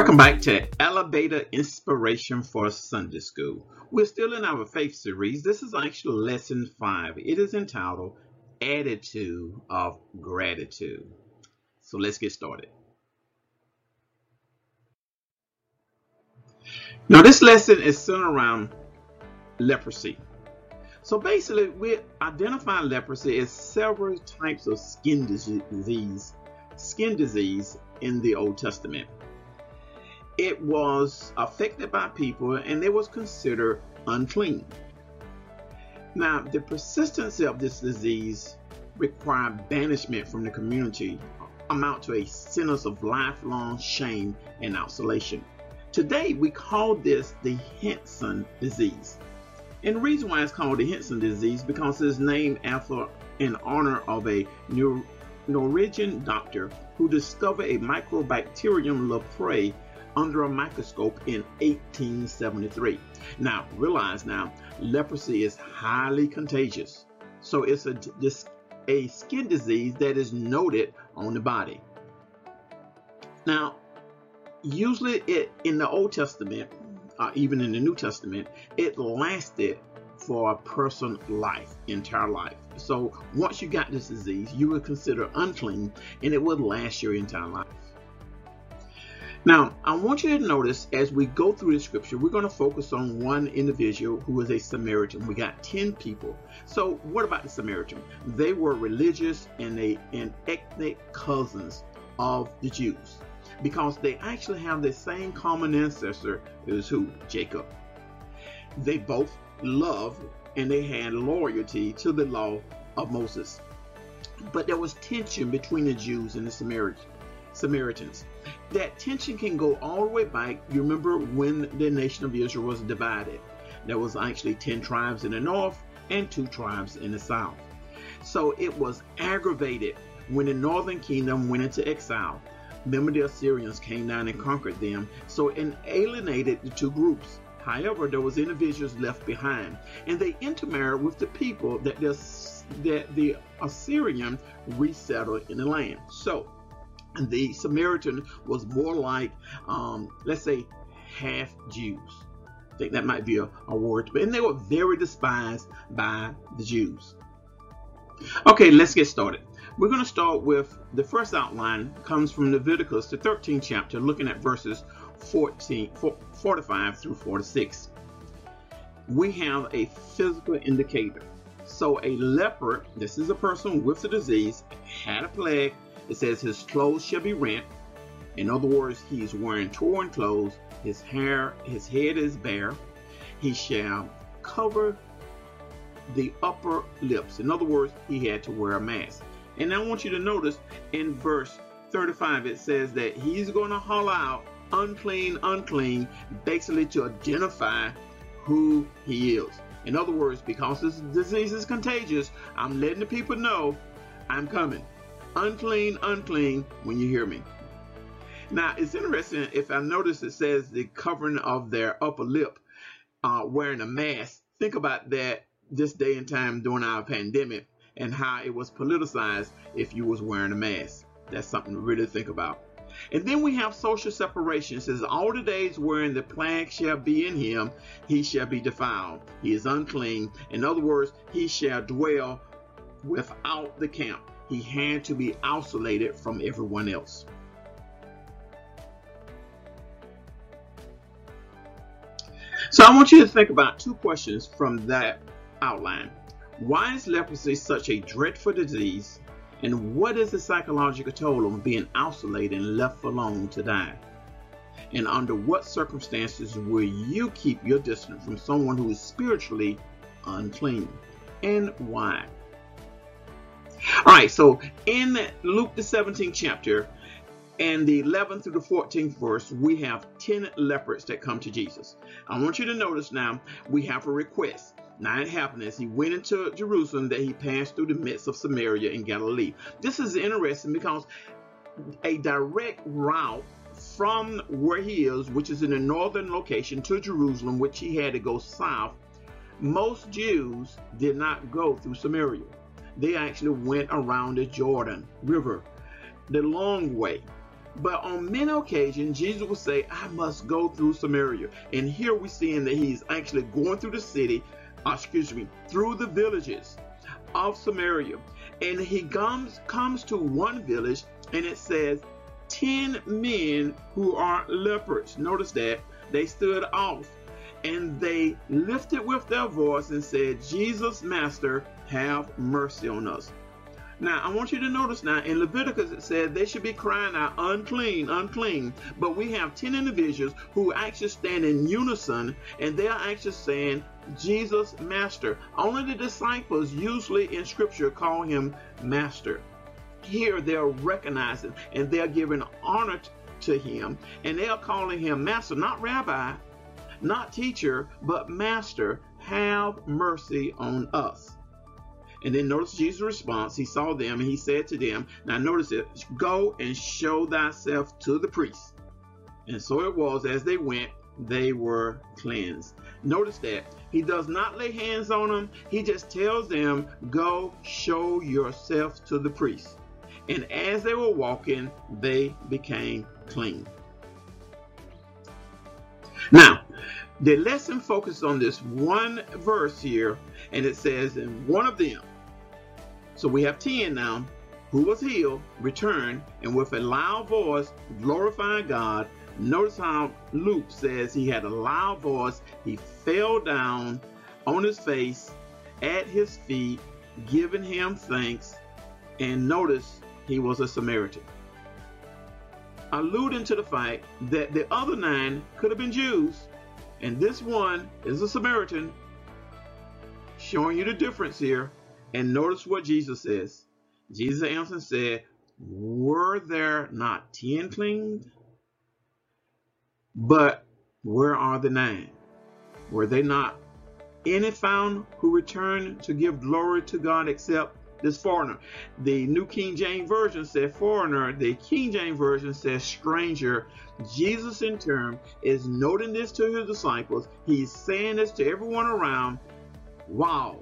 Welcome back to Elevator Inspiration for Sunday School. We're still in our faith series. This is actually lesson five. It is entitled Attitude of Gratitude. So let's get started. Now, this lesson is centered around leprosy. So basically, we identify leprosy as several types of skin disease, skin disease in the Old Testament it was affected by people and it was considered unclean. Now, the persistency of this disease required banishment from the community, amount to a sentence of lifelong shame and isolation. Today, we call this the Hansen disease. And the reason why it's called the Hansen disease because it's named after in honor of a Norwegian doctor who discovered a Mycobacterium leprae under a microscope in 1873. Now, realize now, leprosy is highly contagious. So it's a, a skin disease that is noted on the body. Now, usually it in the Old Testament, uh, even in the New Testament, it lasted for a person's life, entire life. So once you got this disease, you were considered unclean and it would last your entire life. Now, I want you to notice as we go through the scripture, we're going to focus on one individual who is a Samaritan. We got 10 people. So, what about the Samaritan? They were religious and they and ethnic cousins of the Jews because they actually have the same common ancestor as who? Jacob. They both loved and they had loyalty to the law of Moses. But there was tension between the Jews and the Samaritans. Samaritans. That tension can go all the way back. You remember when the nation of Israel was divided? There was actually 10 tribes in the north and two tribes in the south. So it was aggravated when the northern kingdom went into exile. Remember, the Assyrians came down and conquered them, so it alienated the two groups. However, there was individuals left behind, and they intermarried with the people that the, that the Assyrian resettled in the land. So the Samaritan was more like, um, let's say, half Jews. I think that might be a, a word, and they were very despised by the Jews. Okay, let's get started. We're going to start with the first outline comes from Leviticus, the 13th chapter, looking at verses 14, 45 through 46. We have a physical indicator. So a leper, this is a person with the disease, had a plague, it says his clothes shall be rent. In other words, he's wearing torn clothes. His hair, his head is bare. He shall cover the upper lips. In other words, he had to wear a mask. And I want you to notice in verse 35, it says that he's going to holler out, unclean, unclean, basically to identify who he is. In other words, because this disease is contagious, I'm letting the people know I'm coming unclean, unclean when you hear me. Now, it's interesting if I notice it says the covering of their upper lip, uh, wearing a mask. Think about that this day and time during our pandemic and how it was politicized if you was wearing a mask. That's something to really think about. And then we have social separation. It says, All the days wherein the plague shall be in him, he shall be defiled. He is unclean. In other words, he shall dwell without the camp he had to be isolated from everyone else. So I want you to think about two questions from that outline. Why is leprosy such a dreadful disease? And what is the psychological toll on being isolated and left alone to die? And under what circumstances will you keep your distance from someone who is spiritually unclean? And why? All right, so in Luke the 17th chapter and the 11th through the 14th verse, we have 10 lepers that come to Jesus. I want you to notice now we have a request. Now it happened as he went into Jerusalem that he passed through the midst of Samaria and Galilee. This is interesting because a direct route from where he is, which is in the northern location, to Jerusalem, which he had to go south, most Jews did not go through Samaria they actually went around the Jordan River the long way. But on many occasions, Jesus would say, I must go through Samaria. And here we're seeing that he's actually going through the city, uh, excuse me, through the villages of Samaria. And he comes, comes to one village and it says, 10 men who are lepers. Notice that they stood off and they lifted with their voice and said, Jesus, Master, have mercy on us. Now, I want you to notice now in Leviticus it said they should be crying out, unclean, unclean. But we have 10 individuals who actually stand in unison and they are actually saying, Jesus, Master. Only the disciples usually in Scripture call him Master. Here they're recognizing and they're giving honor to him and they're calling him Master, not Rabbi, not teacher, but Master. Have mercy on us. And then notice Jesus' response. He saw them and he said to them, Now notice it, go and show thyself to the priest. And so it was as they went, they were cleansed. Notice that he does not lay hands on them, he just tells them, Go show yourself to the priest. And as they were walking, they became clean. Now, the lesson focuses on this one verse here, and it says, And one of them, so we have 10 now, who was healed, returned, and with a loud voice glorifying God. Notice how Luke says he had a loud voice. He fell down on his face at his feet, giving him thanks. And notice he was a Samaritan. Alluding to the fact that the other nine could have been Jews, and this one is a Samaritan, showing you the difference here. And notice what Jesus says. Jesus answered and said, Were there not ten cleaned? But where are the nine? Were they not any found who returned to give glory to God except this foreigner? The New King James Version said foreigner. The King James Version says stranger. Jesus, in turn, is noting this to his disciples. He's saying this to everyone around. Wow,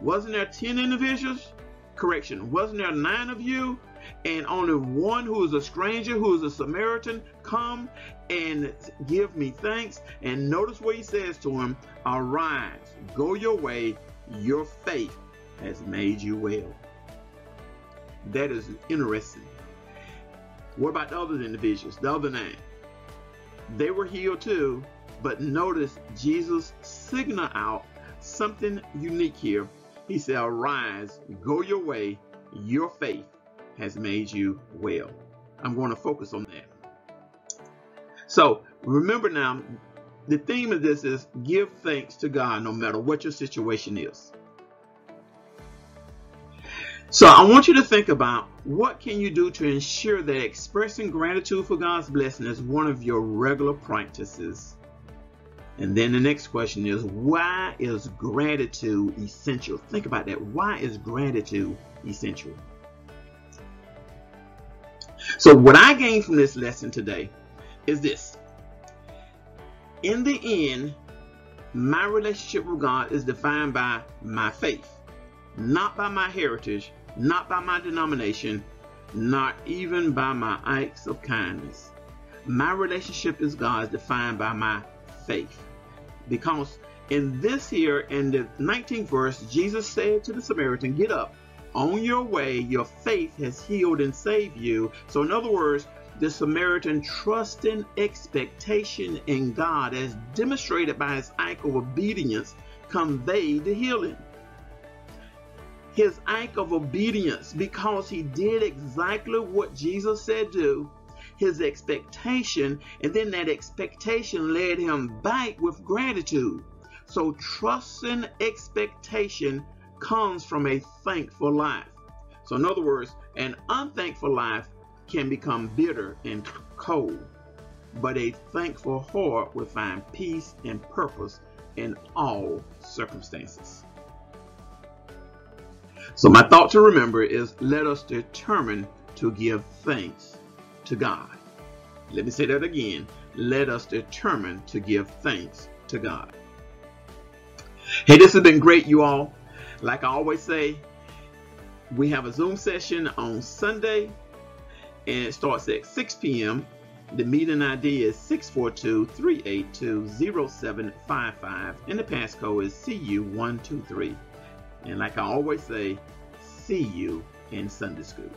wasn't there 10 individuals? Correction, wasn't there nine of you? And only one who is a stranger, who is a Samaritan, come and give me thanks. And notice what he says to him Arise, go your way, your faith has made you well. That is interesting. What about the other individuals, the other nine? They were healed too, but notice Jesus signal out something unique here he said, Arise, go your way, your faith has made you well. I'm going to focus on that. So remember now, the theme of this is give thanks to God no matter what your situation is. So I want you to think about what can you do to ensure that expressing gratitude for God's blessing is one of your regular practices and then the next question is, why is gratitude essential? Think about that. Why is gratitude essential? So, what I gained from this lesson today is this. In the end, my relationship with God is defined by my faith, not by my heritage, not by my denomination, not even by my acts of kindness. My relationship with God is defined by my faith. Because in this here, in the 19th verse, Jesus said to the Samaritan, Get up, on your way, your faith has healed and saved you. So, in other words, the Samaritan trusting expectation in God, as demonstrated by his act of obedience, conveyed the healing. His act of obedience, because he did exactly what Jesus said do, his expectation, and then that expectation led him back with gratitude. So, trust and expectation comes from a thankful life. So, in other words, an unthankful life can become bitter and cold, but a thankful heart will find peace and purpose in all circumstances. So, my thought to remember is let us determine to give thanks to God. Let me say that again. Let us determine to give thanks to God. Hey, this has been great, you all. Like I always say, we have a Zoom session on Sunday. and it starts at 6 p.m. The meeting ID is 642-382-0755 and the passcode is CU123. And like I always say, see you in Sunday school.